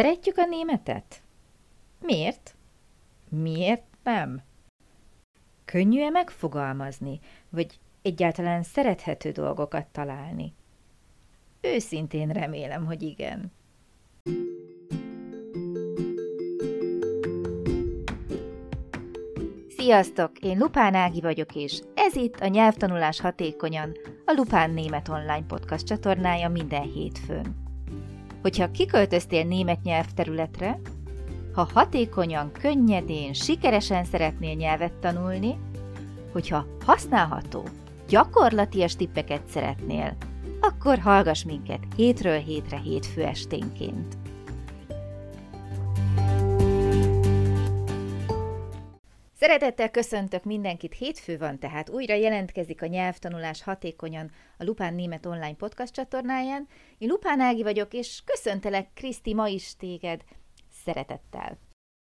Szeretjük a németet? Miért? Miért nem? Könnyű-e megfogalmazni, vagy egyáltalán szerethető dolgokat találni? Őszintén remélem, hogy igen. Sziasztok! Én Lupán Ági vagyok, és ez itt a Nyelvtanulás Hatékonyan, a Lupán Német Online Podcast csatornája minden hétfőn. Hogyha kiköltöztél német nyelvterületre, ha hatékonyan, könnyedén, sikeresen szeretnél nyelvet tanulni, hogyha használható, gyakorlatias tippeket szeretnél, akkor hallgass minket hétről hétre hétfő esténként. Szeretettel köszöntök mindenkit, hétfő van, tehát újra jelentkezik a nyelvtanulás hatékonyan a Lupán Német Online podcast csatornáján. Én Lupán Ági vagyok, és köszöntelek Kriszti ma is téged szeretettel.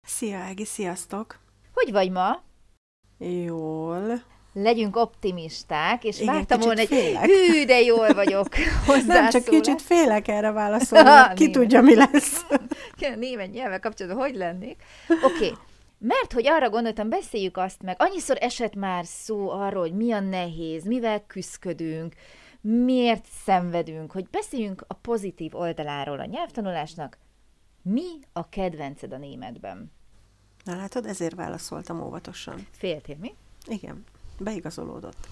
Szia Ági, sziasztok! Hogy vagy ma? Jól. Legyünk optimisták, és Igen, vártam volna, hogy hű, de jól vagyok Nem, csak kicsit félek erre válaszolni, ki tudja, mi lesz. Német nyelvvel kapcsolatban hogy lennék? Oké, okay. Mert hogy arra gondoltam, beszéljük azt meg, annyiszor esett már szó arról, hogy mi a nehéz, mivel küzdködünk, miért szenvedünk, hogy beszéljünk a pozitív oldaláról a nyelvtanulásnak. Mi a kedvenced a németben? Na látod, ezért válaszoltam óvatosan. Féltél, mi? Igen, beigazolódott.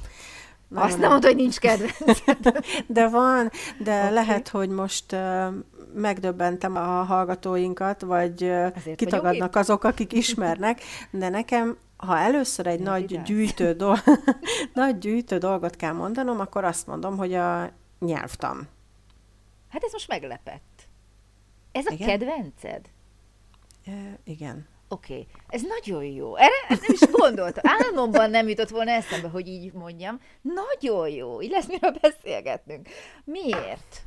Na, Azt nem mondta, hogy nincs kedvenc. de van, de okay. lehet, hogy most uh, megdöbbentem a hallgatóinkat, vagy uh, kitagadnak azok, akik ismernek, de nekem ha először egy nagy gyűjtő, do- nagy gyűjtő dolgot kell mondanom, akkor azt mondom, hogy a nyelvtam. Hát ez most meglepett. Ez a igen? kedvenced? Uh, igen. Oké, okay. ez nagyon jó. Erre ezt nem is gondoltam. Álmomban nem jutott volna eszembe, hogy így mondjam. Nagyon jó. Így lesz miről beszélgetnünk. Miért?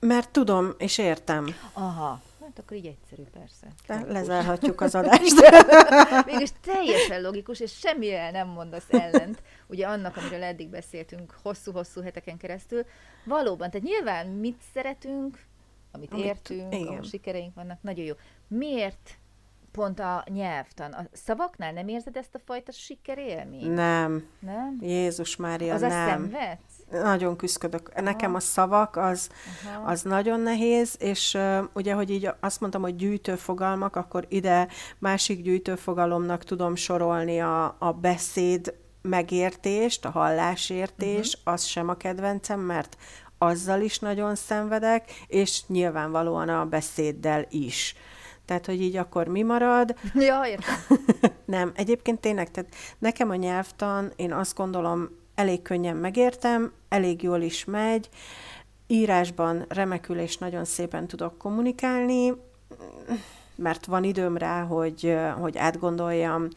Mert tudom, és értem. Aha. Hát akkor így egyszerű, persze. Le- lezárhatjuk az adást. Mégis teljesen logikus, és semmire nem mondasz ellent, ugye annak, amiről eddig beszéltünk hosszú-hosszú heteken keresztül. Valóban, tehát nyilván mit szeretünk, amit, amit értünk, igen. ahol sikereink vannak, nagyon jó. Miért pont a nyelvtan. A szavaknál nem érzed ezt a fajta sikerélményt? Nem. Nem? Jézus Mária, az nem. Az szenvedsz? Nagyon küzdök. Aha. Nekem a szavak az, az nagyon nehéz, és uh, ugye, hogy így azt mondtam, hogy gyűjtőfogalmak, akkor ide másik gyűjtőfogalomnak tudom sorolni a, a beszéd megértést, a hallásértés, uh-huh. az sem a kedvencem, mert azzal is nagyon szenvedek, és nyilvánvalóan a beszéddel is. Tehát, hogy így akkor mi marad? Ja, értem. nem, egyébként tényleg, tehát nekem a nyelvtan, én azt gondolom, elég könnyen megértem, elég jól is megy, írásban remekül és nagyon szépen tudok kommunikálni, mert van időm rá, hogy, hogy átgondoljam,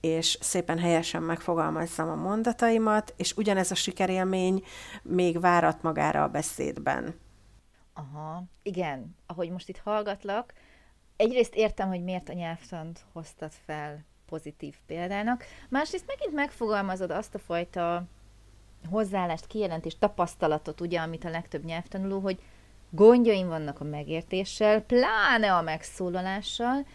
és szépen helyesen megfogalmazzam a mondataimat, és ugyanez a sikerélmény még várat magára a beszédben. Aha, igen. Ahogy most itt hallgatlak, egyrészt értem, hogy miért a nyelvtant hoztad fel pozitív példának, másrészt megint megfogalmazod azt a fajta hozzáállást, kijelentést, tapasztalatot, ugye, amit a legtöbb nyelvtanuló, hogy gondjaim vannak a megértéssel, pláne a megszólalással,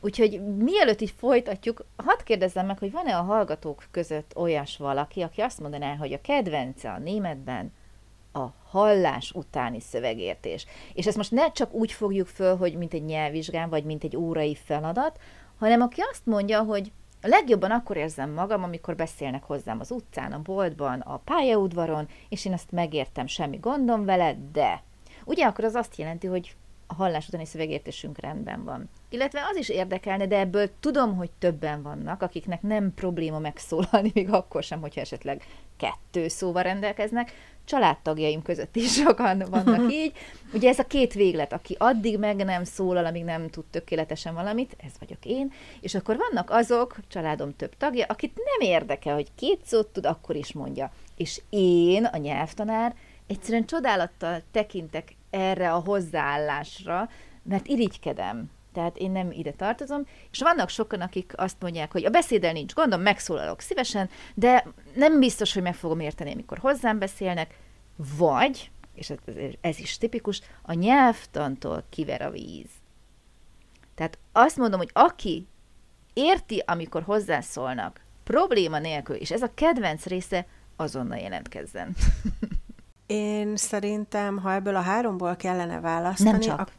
Úgyhogy mielőtt így folytatjuk, hadd kérdezzem meg, hogy van-e a hallgatók között olyas valaki, aki azt mondaná, hogy a kedvence a németben a hallás utáni szövegértés. És ezt most ne csak úgy fogjuk föl, hogy mint egy nyelvvizsgán, vagy mint egy órai feladat, hanem aki azt mondja, hogy a legjobban akkor érzem magam, amikor beszélnek hozzám az utcán, a boltban, a pályaudvaron, és én ezt megértem, semmi gondom vele, de ugye akkor az azt jelenti, hogy a hallás utáni szövegértésünk rendben van. Illetve az is érdekelne, de ebből tudom, hogy többen vannak, akiknek nem probléma megszólalni, még akkor sem, hogyha esetleg kettő szóval rendelkeznek. Családtagjaim között is sokan vannak így. Ugye ez a két véglet, aki addig meg nem szólal, amíg nem tud tökéletesen valamit, ez vagyok én, és akkor vannak azok, családom több tagja, akit nem érdekel, hogy két szót tud, akkor is mondja. És én, a nyelvtanár, egyszerűen csodálattal tekintek erre a hozzáállásra, mert irigykedem. Tehát én nem ide tartozom, és vannak sokan, akik azt mondják, hogy a beszéddel nincs gondom, megszólalok szívesen, de nem biztos, hogy meg fogom érteni, amikor hozzám beszélnek, vagy és ez, ez is tipikus, a nyelvtantól kiver a víz. Tehát azt mondom, hogy aki érti, amikor hozzászólnak, probléma nélkül, és ez a kedvenc része, azonnal jelentkezzen. Én szerintem, ha ebből a háromból kellene választani... Nem csak. Ak-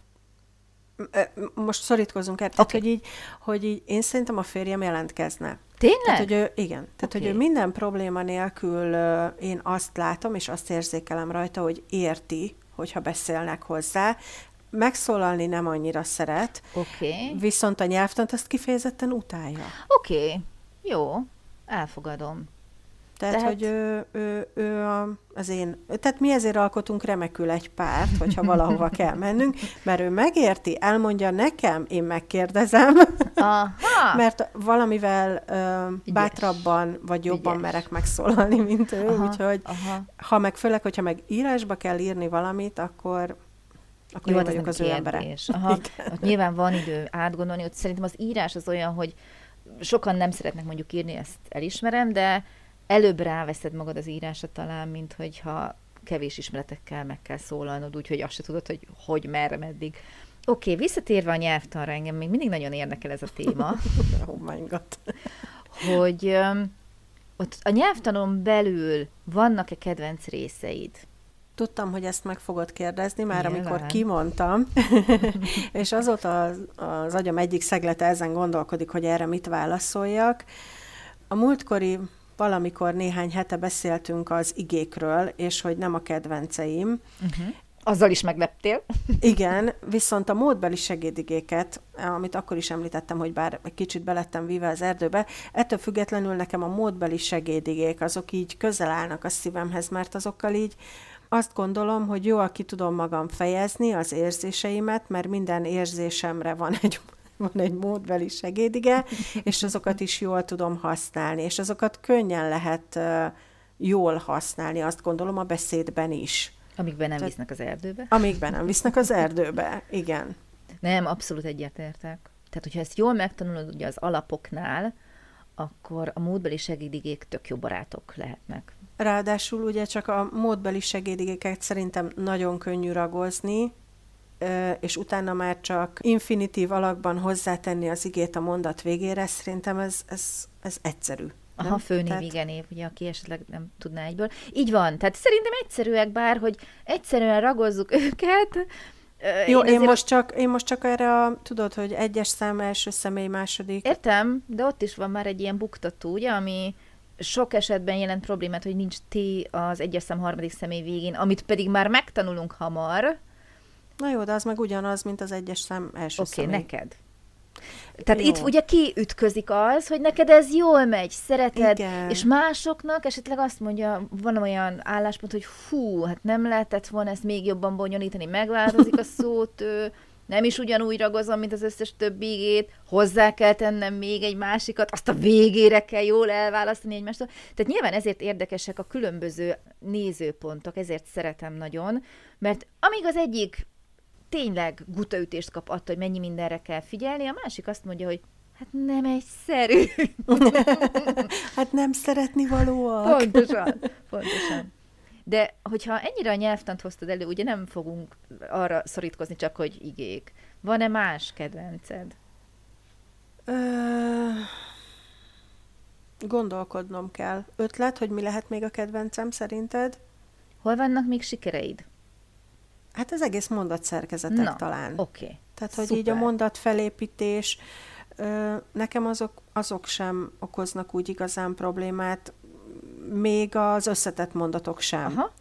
most szorítkozunk el. Tehát, okay. hogy, így, hogy így én szerintem a férjem jelentkezne. Tényleg? Tehát, hogy ő, igen. Tehát, okay. hogy ő minden probléma nélkül én azt látom, és azt érzékelem rajta, hogy érti, hogyha beszélnek hozzá. Megszólalni nem annyira szeret, okay. viszont a nyelvtant azt kifejezetten utálja. Oké, okay. jó, elfogadom. Tehát, tehát, hogy ő, ő, ő a, az én... Tehát mi ezért alkotunk remekül egy párt, hogyha valahova kell mennünk, mert ő megérti, elmondja nekem, én megkérdezem, Aha. mert valamivel ö, bátrabban vagy jobban Ügyes. merek megszólalni, mint ő, aha, úgyhogy aha. ha meg főleg, hogyha meg írásba kell írni valamit, akkor akkor Jó, én hát vagyok az ő embere. Aha, ott nyilván van idő átgondolni, hogy szerintem az írás az olyan, hogy sokan nem szeretnek mondjuk írni, ezt elismerem, de előbb ráveszed magad az írásra talán, mint hogyha kevés ismeretekkel meg kell szólalnod, úgyhogy azt se tudod, hogy hogy, merre, meddig. Oké, okay, visszatérve a nyelvtanra, engem még mindig nagyon érdekel ez a téma. oh my God. hogy um, ott a nyelvtanon belül vannak-e kedvenc részeid? Tudtam, hogy ezt meg fogod kérdezni, már Nyilván. amikor kimondtam, és azóta az, az agyam egyik szeglete ezen gondolkodik, hogy erre mit válaszoljak. A múltkori valamikor néhány hete beszéltünk az igékről, és hogy nem a kedvenceim. Uh-huh. Azzal is megleptél. Igen, viszont a módbeli segédigéket, amit akkor is említettem, hogy bár egy kicsit belettem víve az erdőbe, ettől függetlenül nekem a módbeli segédigék, azok így közel állnak a szívemhez, mert azokkal így azt gondolom, hogy jól ki tudom magam fejezni az érzéseimet, mert minden érzésemre van egy van egy módbeli segédige, és azokat is jól tudom használni, és azokat könnyen lehet jól használni, azt gondolom a beszédben is. Amikben nem Tehát, visznek az erdőbe? Amikben nem visznek az erdőbe, igen. Nem, abszolút egyetértek. Tehát, hogyha ezt jól megtanulod ugye az alapoknál, akkor a módbeli segédigék tök jó barátok lehetnek. Ráadásul ugye csak a módbeli segédigéket szerintem nagyon könnyű ragozni, és utána már csak infinitív alakban hozzátenni az igét a mondat végére, szerintem ez, ez, ez egyszerű. Aha, nem? főnév, tehát... igen, év, ugye, aki esetleg nem tudná egyből. Így van, tehát szerintem egyszerűek, bár, hogy egyszerűen ragozzuk őket, jó, én, én, most csak, én most csak erre a, tudod, hogy egyes szám, első személy, második. Értem, de ott is van már egy ilyen buktató, ugye, ami sok esetben jelent problémát, hogy nincs T az egyes szám harmadik személy végén, amit pedig már megtanulunk hamar, Na jó, de az meg ugyanaz, mint az egyes szám első Oké, okay, neked. Tehát jó. itt ugye kiütközik az, hogy neked ez jól megy, szereted, Igen. és másoknak esetleg azt mondja, van olyan álláspont, hogy fú, hát nem lehetett volna ezt még jobban bonyolítani, megváltozik a szót, nem is ugyanúgy ragozom, mint az összes többi igét, hozzá kell tennem még egy másikat, azt a végére kell jól elválasztani egymástól. Tehát nyilván ezért érdekesek a különböző nézőpontok, ezért szeretem nagyon, mert amíg az egyik tényleg gutaütést kap attól, hogy mennyi mindenre kell figyelni, a másik azt mondja, hogy hát nem egyszerű. hát nem szeretni valóak. Pontosan, pontosan. De hogyha ennyire a nyelvtant hoztad elő, ugye nem fogunk arra szorítkozni csak, hogy igék. Van-e más kedvenced? Ö... Gondolkodnom kell. Ötlet, hogy mi lehet még a kedvencem szerinted? Hol vannak még sikereid? Hát az egész mondatszerkezetek Na, talán. oké. Okay. Tehát, hogy Szuper. így a mondatfelépítés, nekem azok, azok sem okoznak úgy igazán problémát, még az összetett mondatok sem. Aha.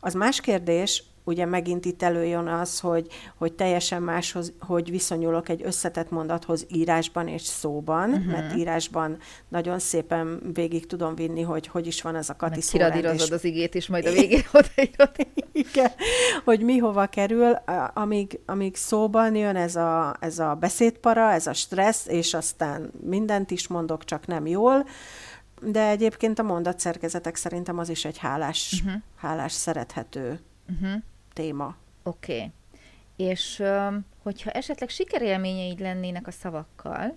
Az más kérdés, ugye megint itt előjön az, hogy, hogy teljesen máshoz, hogy viszonyulok egy összetett mondathoz írásban és szóban, uh-huh. mert írásban nagyon szépen végig tudom vinni, hogy hogy is van ez a Kati szórend. és... az igét is, majd a végén odaírod. Igen, hogy mi hova kerül, amíg, amíg szóban jön ez a, ez a beszédpara, ez a stressz, és aztán mindent is mondok, csak nem jól, de egyébként a mondatszerkezetek szerintem az is egy hálás, uh-huh. hálás szerethető uh-huh téma. Oké. Okay. És hogyha esetleg sikerélményeid lennének a szavakkal,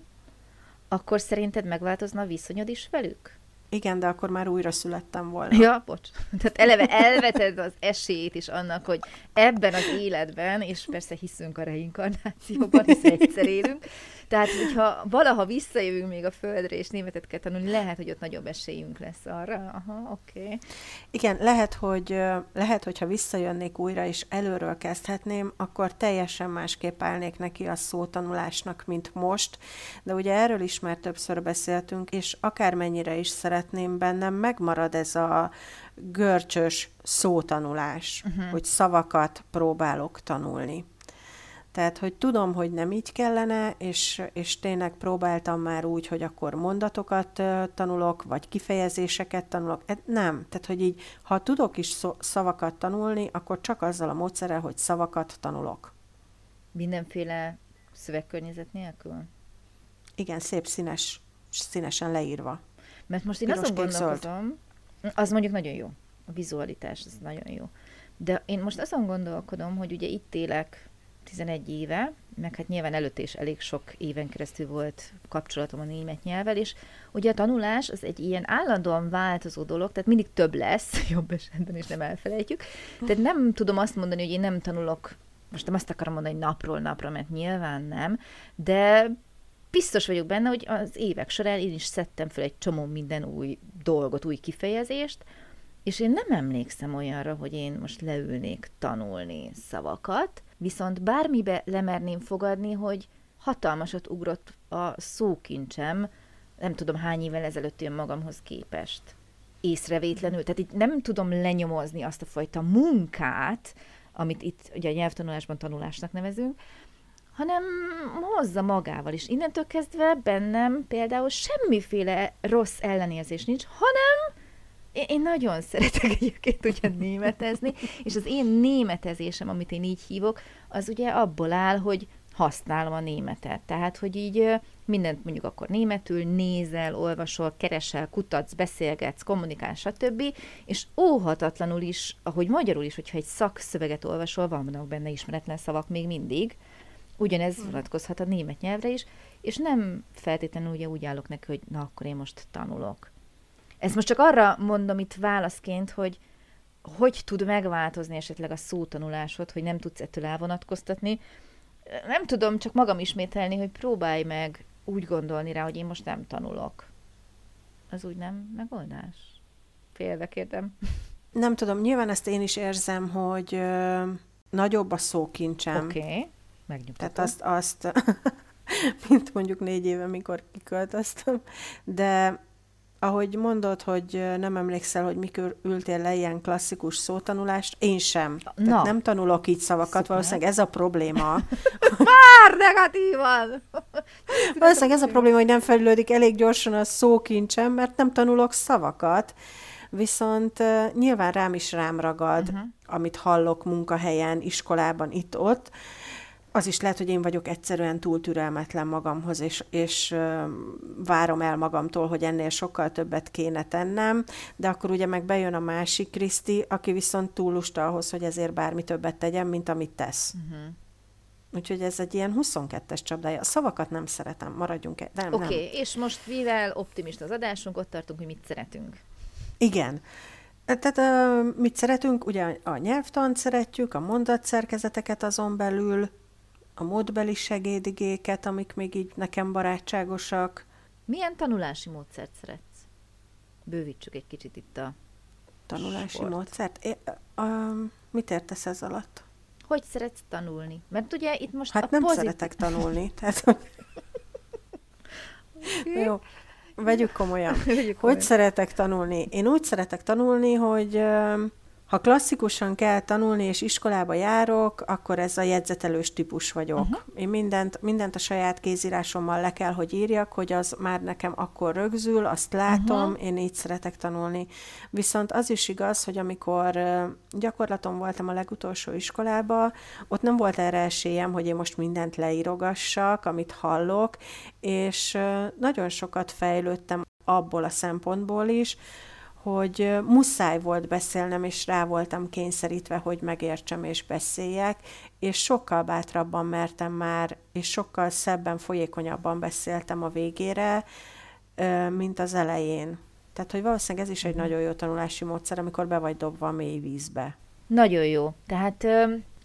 akkor szerinted megváltozna a viszonyod is velük? Igen, de akkor már újra születtem volna. Ja, bocs. Tehát eleve elveted az esélyt is annak, hogy ebben az életben, és persze hiszünk a reinkarnációban, hisz egyszer élünk, tehát hogyha valaha visszajövünk még a Földre, és németet kell tanulni, lehet, hogy ott nagyobb esélyünk lesz arra. Aha, oké. Okay. Igen, lehet, hogy lehet, hogyha visszajönnék újra, és előről kezdhetném, akkor teljesen másképp állnék neki a szótanulásnak, mint most. De ugye erről is már többször beszéltünk, és akármennyire is szeretném bennem, megmarad ez a görcsös szótanulás, uh-huh. hogy szavakat próbálok tanulni. Tehát, hogy tudom, hogy nem így kellene, és, és tényleg próbáltam már úgy, hogy akkor mondatokat tanulok, vagy kifejezéseket tanulok. E, nem. Tehát, hogy így, ha tudok is szavakat tanulni, akkor csak azzal a módszerrel, hogy szavakat tanulok. Mindenféle szövegkörnyezet nélkül? Igen, szép színes, színesen leírva. Mert most én Piros azon gondolkozom, az mondjuk nagyon jó. A vizualitás, az nagyon jó. De én most azon gondolkodom, hogy ugye itt élek 11 éve, meg hát nyilván előtt is elég sok éven keresztül volt kapcsolatom a német nyelvvel, és ugye a tanulás az egy ilyen állandóan változó dolog, tehát mindig több lesz, jobb esetben is nem elfelejtjük. Tehát nem tudom azt mondani, hogy én nem tanulok, most nem azt akarom mondani, hogy napról napra, mert nyilván nem, de biztos vagyok benne, hogy az évek során én is szedtem fel egy csomó minden új dolgot, új kifejezést, és én nem emlékszem olyanra, hogy én most leülnék tanulni szavakat, viszont bármibe lemerném fogadni, hogy hatalmasat ugrott a szókincsem, nem tudom hány évvel ezelőtt én magamhoz képest. Észrevétlenül. Tehát itt nem tudom lenyomozni azt a fajta munkát, amit itt ugye a nyelvtanulásban tanulásnak nevezünk, hanem hozza magával is. Innentől kezdve bennem például semmiféle rossz ellenérzés nincs, hanem én, nagyon szeretek egyébként ugye németezni, és az én németezésem, amit én így hívok, az ugye abból áll, hogy használom a németet. Tehát, hogy így mindent mondjuk akkor németül nézel, olvasol, keresel, kutatsz, beszélgetsz, kommunikálsz, stb. És óhatatlanul is, ahogy magyarul is, hogyha egy szakszöveget olvasol, vannak benne ismeretlen szavak még mindig, ugyanez vonatkozhat a német nyelvre is, és nem feltétlenül ugye úgy állok neki, hogy na, akkor én most tanulok. Ezt most csak arra mondom itt válaszként, hogy hogy tud megváltozni esetleg a szótanulásod, hogy nem tudsz ettől elvonatkoztatni. Nem tudom, csak magam ismételni, hogy próbálj meg úgy gondolni rá, hogy én most nem tanulok. Az úgy nem megoldás? Félve kérdem. Nem tudom, nyilván ezt én is érzem, hogy ö, nagyobb a szókincsem. Oké, okay. Megnyugtatom. Tehát azt, azt mint mondjuk négy éve, mikor kiköltöztem, de ahogy mondod, hogy nem emlékszel, hogy mikor ültél le ilyen klasszikus szótanulást, én sem. Na. Tehát nem tanulok így szavakat, Szuper. valószínűleg ez a probléma. Már negatívan! valószínűleg ez a probléma, hogy nem fejlődik elég gyorsan a szókincsem, mert nem tanulok szavakat. Viszont uh, nyilván rám is rám ragad, uh-huh. amit hallok munkahelyen, iskolában, itt-ott, az is lehet, hogy én vagyok egyszerűen túl türelmetlen magamhoz, és, és várom el magamtól, hogy ennél sokkal többet kéne tennem, de akkor ugye meg bejön a másik Kriszti, aki viszont túl lusta ahhoz, hogy ezért bármi többet tegyen, mint amit tesz. Uh-huh. Úgyhogy ez egy ilyen 22-es csapdája. A szavakat nem szeretem, maradjunk el. Oké, okay, és most mivel optimista az adásunk, ott tartunk, hogy mit szeretünk. Igen. Tehát uh, mit szeretünk? Ugye a nyelvtant szeretjük, a mondatszerkezeteket azon belül, a módbeli segédigéket, amik még így nekem barátságosak. Milyen tanulási módszert szeretsz? Bővítsük egy kicsit itt a Tanulási sport. módszert? É, a, mit értesz ez alatt? Hogy szeretsz tanulni? Mert ugye itt most Hát a nem pozitív... szeretek tanulni. Tehát, Jó, vegyük komolyan. vegyük komolyan. Hogy szeretek tanulni? Én úgy szeretek tanulni, hogy ha klasszikusan kell tanulni, és iskolába járok, akkor ez a jegyzetelős típus vagyok. Uh-huh. Én mindent, mindent a saját kézírásommal le kell, hogy írjak, hogy az már nekem akkor rögzül, azt látom, uh-huh. én így szeretek tanulni. Viszont az is igaz, hogy amikor gyakorlatom voltam a legutolsó iskolába, ott nem volt erre esélyem, hogy én most mindent leírogassak, amit hallok, és nagyon sokat fejlődtem abból a szempontból is, hogy muszáj volt beszélnem, és rá voltam kényszerítve, hogy megértsem és beszéljek, és sokkal bátrabban mertem már, és sokkal szebben, folyékonyabban beszéltem a végére, mint az elején. Tehát, hogy valószínűleg ez is egy Mhm. nagyon jó tanulási módszer, amikor be vagy dobva a mély vízbe. Nagyon jó. Tehát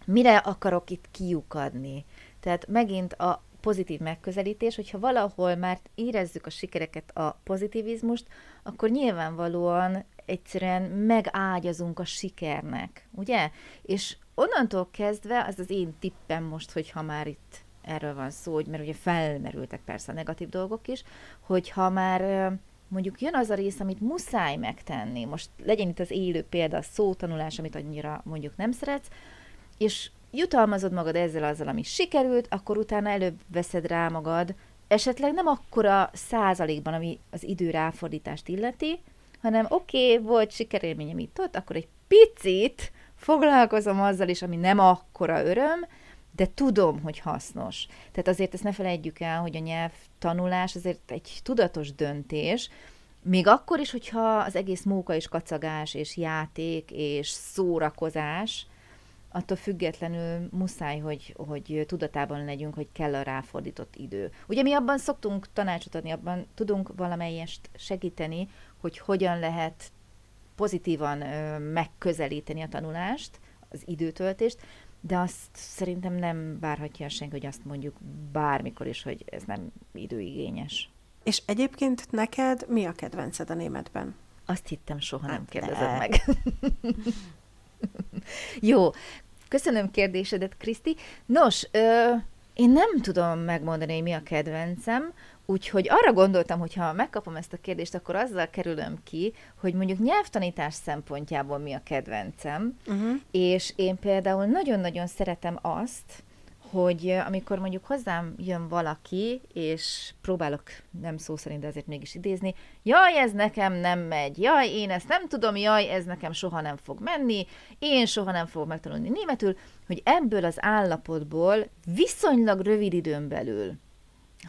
mire akarok itt kiukadni? Tehát megint a pozitív megközelítés, hogyha valahol már érezzük a sikereket, a pozitivizmust, akkor nyilvánvalóan egyszerűen megágyazunk a sikernek, ugye? És onnantól kezdve, az az én tippem most, hogyha már itt erről van szó, hogy mert ugye felmerültek persze a negatív dolgok is, hogyha már mondjuk jön az a rész, amit muszáj megtenni, most legyen itt az élő példa, a szótanulás, amit annyira mondjuk nem szeretsz, és jutalmazod magad ezzel azzal, ami sikerült, akkor utána előbb veszed rá magad, esetleg nem akkora százalékban, ami az idő ráfordítást illeti, hanem oké, okay, volt sikerélményem itt ott, akkor egy picit foglalkozom azzal is, ami nem akkora öröm, de tudom, hogy hasznos. Tehát azért ezt ne felejtjük el, hogy a nyelvtanulás azért egy tudatos döntés, még akkor is, hogyha az egész móka és kacagás, és játék, és szórakozás, attól függetlenül muszáj, hogy, hogy tudatában legyünk, hogy kell a ráfordított idő. Ugye mi abban szoktunk tanácsot adni, abban tudunk valamelyest segíteni, hogy hogyan lehet pozitívan megközelíteni a tanulást, az időtöltést, de azt szerintem nem várhatja senki, hogy azt mondjuk bármikor is, hogy ez nem időigényes. És egyébként neked mi a kedvenced a németben? Azt hittem, soha nem Hát kérdezed ne. meg. Jó, köszönöm kérdésedet, Kriszti. Nos, ö, én nem tudom megmondani, hogy mi a kedvencem, úgyhogy arra gondoltam, hogy ha megkapom ezt a kérdést, akkor azzal kerülöm ki, hogy mondjuk nyelvtanítás szempontjából mi a kedvencem, Uh-huh. és én például nagyon-nagyon szeretem azt, hogy ö, amikor mondjuk hozzám jön valaki, és próbálok nem szó szerint, de azért mégis idézni, jaj, ez nekem nem megy, jaj, én ezt nem tudom, jaj, ez nekem soha nem fog menni, én soha nem fogok megtanulni németül, hogy ebből az állapotból viszonylag rövid időn belül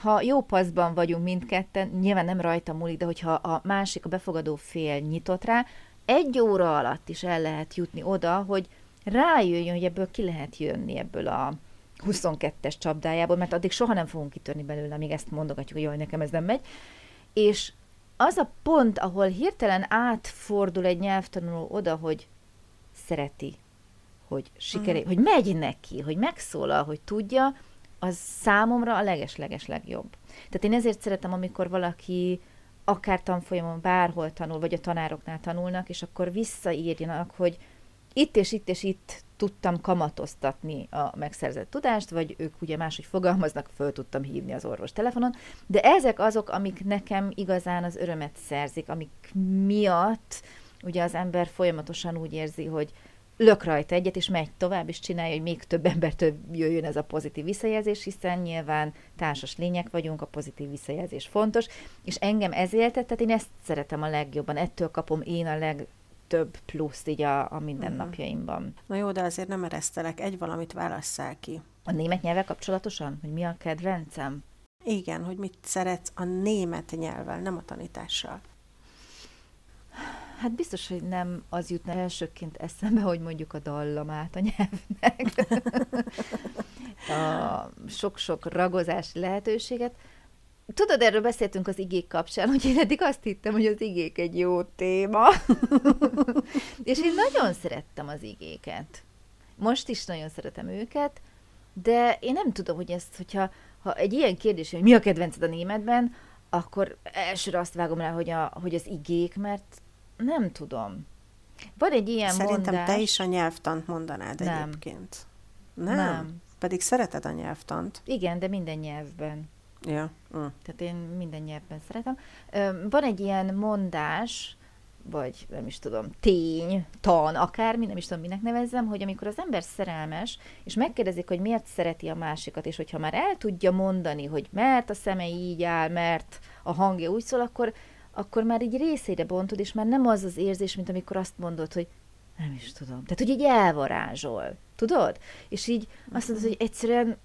ha jó paszban vagyunk mindketten, nyilván nem rajta múlik, de hogyha a másik, a befogadó fél nyitott rá, egy óra alatt is el lehet jutni oda, hogy rájöjjön, hogy ebből ki lehet jönni ebből a 22-es csapdájából, mert addig soha nem fogunk kitörni belőle, amíg ezt mondogatjuk, hogy jaj, nekem ez nem megy. És az a pont, ahol hirtelen átfordul egy nyelvtanuló oda, hogy szereti, hogy sikeré, hogy megy neki, hogy megszólal, hogy tudja, az számomra a leges-leges legjobb. Tehát én ezért szeretem, amikor valaki akár tanfolyamon bárhol tanul, vagy a tanároknál tanulnak, és akkor visszaírjanak, hogy itt és itt és itt tudtam kamatoztatni a megszerzett tudást, vagy ők ugye máshogy fogalmaznak, föl tudtam hívni az orvos telefonon, de ezek azok, amik nekem igazán az örömet szerzik, amik miatt ugye az ember folyamatosan úgy érzi, hogy lök rajta egyet, és megy tovább, és csinálja, hogy még több embertől jöjjön ez a pozitív visszajelzés, hiszen nyilván társas lények vagyunk, a pozitív visszajelzés fontos, és engem ezért, tehát én ezt szeretem a legjobban, ettől kapom én a legtöbb pluszt így a, a mindennapjaimban. Na jó, de azért nem eresztelek. Egy valamit válasszál ki. A német nyelvvel kapcsolatosan, hogy mi a kedvencem? Igen, hogy mit szeretsz a német nyelvvel, nem a tanítással. Hát biztos, hogy nem az jutna elsőként eszembe, hogy mondjuk a dallamát a nyelvnek. a sok-sok ragozási lehetőséget. Tudod, erről beszéltünk az igék kapcsán, hogy én eddig azt hittem, hogy az igék egy jó téma. És én nagyon szerettem az igéket. Most is nagyon szeretem őket, de én nem tudom, hogy ezt, hogyha ha egy ilyen kérdés, hogy mi a kedvenced a németben, akkor elsőre azt vágom rá, hogy, a, hogy az igék, mert nem tudom. Van egy ilyen Szerintem mondás... te is a nyelvtant mondanád Nem. egyébként. Nem? Nem. Pedig szereted a nyelvtant. Igen, de minden nyelvben. Ja. Mm. Tehát én minden nyelvben szeretem. Van egy ilyen mondás, vagy nem is tudom, tény, tan, akármi, nem is tudom, minek nevezzem, hogy amikor az ember szerelmes, és megkérdezik, hogy miért szereti a másikat, és hogyha már el tudja mondani, hogy mert a szeme így áll, mert a hangja úgy szól, akkor, akkor már így részére bontod, és már nem az az érzés, mint amikor azt mondod, hogy nem is tudom. Tehát, hogy így elvarázsol. Tudod? És így azt mondod, hogy egyszerűen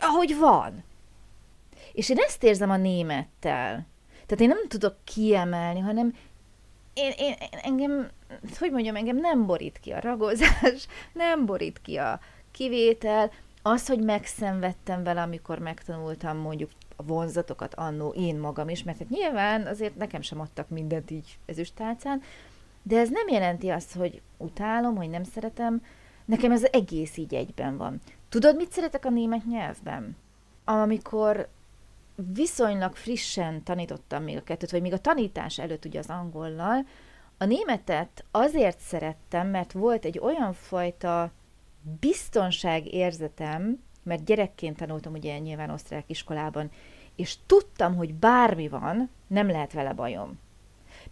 ahogy van. És én ezt érzem a némettel. Tehát én nem tudok kiemelni, hanem én, én, engem, hogy mondjam, engem nem borít ki a ragozás, nem borít ki a kivétel, Az, hogy megszenvedtem vele, amikor megtanultam mondjuk a vonzatokat annó én magam is, mert hát nyilván azért nekem sem adtak mindent így ezüstálcán, de ez nem jelenti azt, hogy utálom, hogy nem szeretem, nekem ez egész így egyben van. Tudod, mit szeretek a német nyelvben? Amikor viszonylag frissen tanítottam még a kettőt, vagy még a tanítás előtt ugye az angollal, a németet azért szerettem, mert volt egy olyan fajta biztonságérzetem, mert gyerekként tanultam ugye nyilván osztrák iskolában, és tudtam, hogy bármi van, nem lehet vele bajom.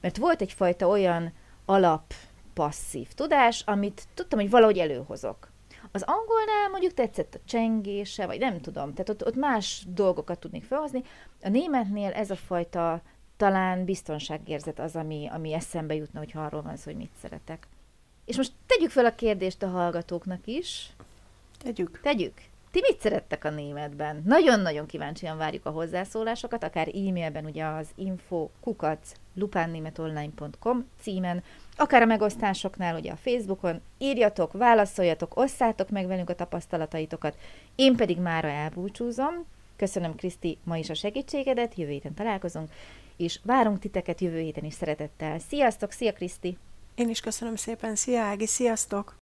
Mert volt egyfajta olyan alap passzív tudás, amit tudtam, hogy valahogy előhozok. Az angolnál mondjuk tetszett a csengése, vagy nem tudom, tehát ott, ott más dolgokat tudnék felhozni. A németnél ez a fajta talán biztonságérzet az, ami, ami eszembe jutna, hogy arról van szó, hogy mit szeretek. És most tegyük fel a kérdést a hallgatóknak is. Tegyük. Tegyük. Ti mit szerettek a németben? Nagyon-nagyon kíváncsian várjuk a hozzászólásokat, akár e-mailben ugye az info kukac lupánnémetonline.com címen, akár a megosztásoknál ugye a Facebookon, írjatok, válaszoljatok, osszátok meg velünk a tapasztalataitokat. Én pedig mára elbúcsúzom. Köszönöm Kriszti ma is a segítségedet, jövő héten találkozunk, és várunk titeket jövő héten is szeretettel. Sziasztok, szia Kriszti! Én is köszönöm szépen, szia Ági, sziasztok!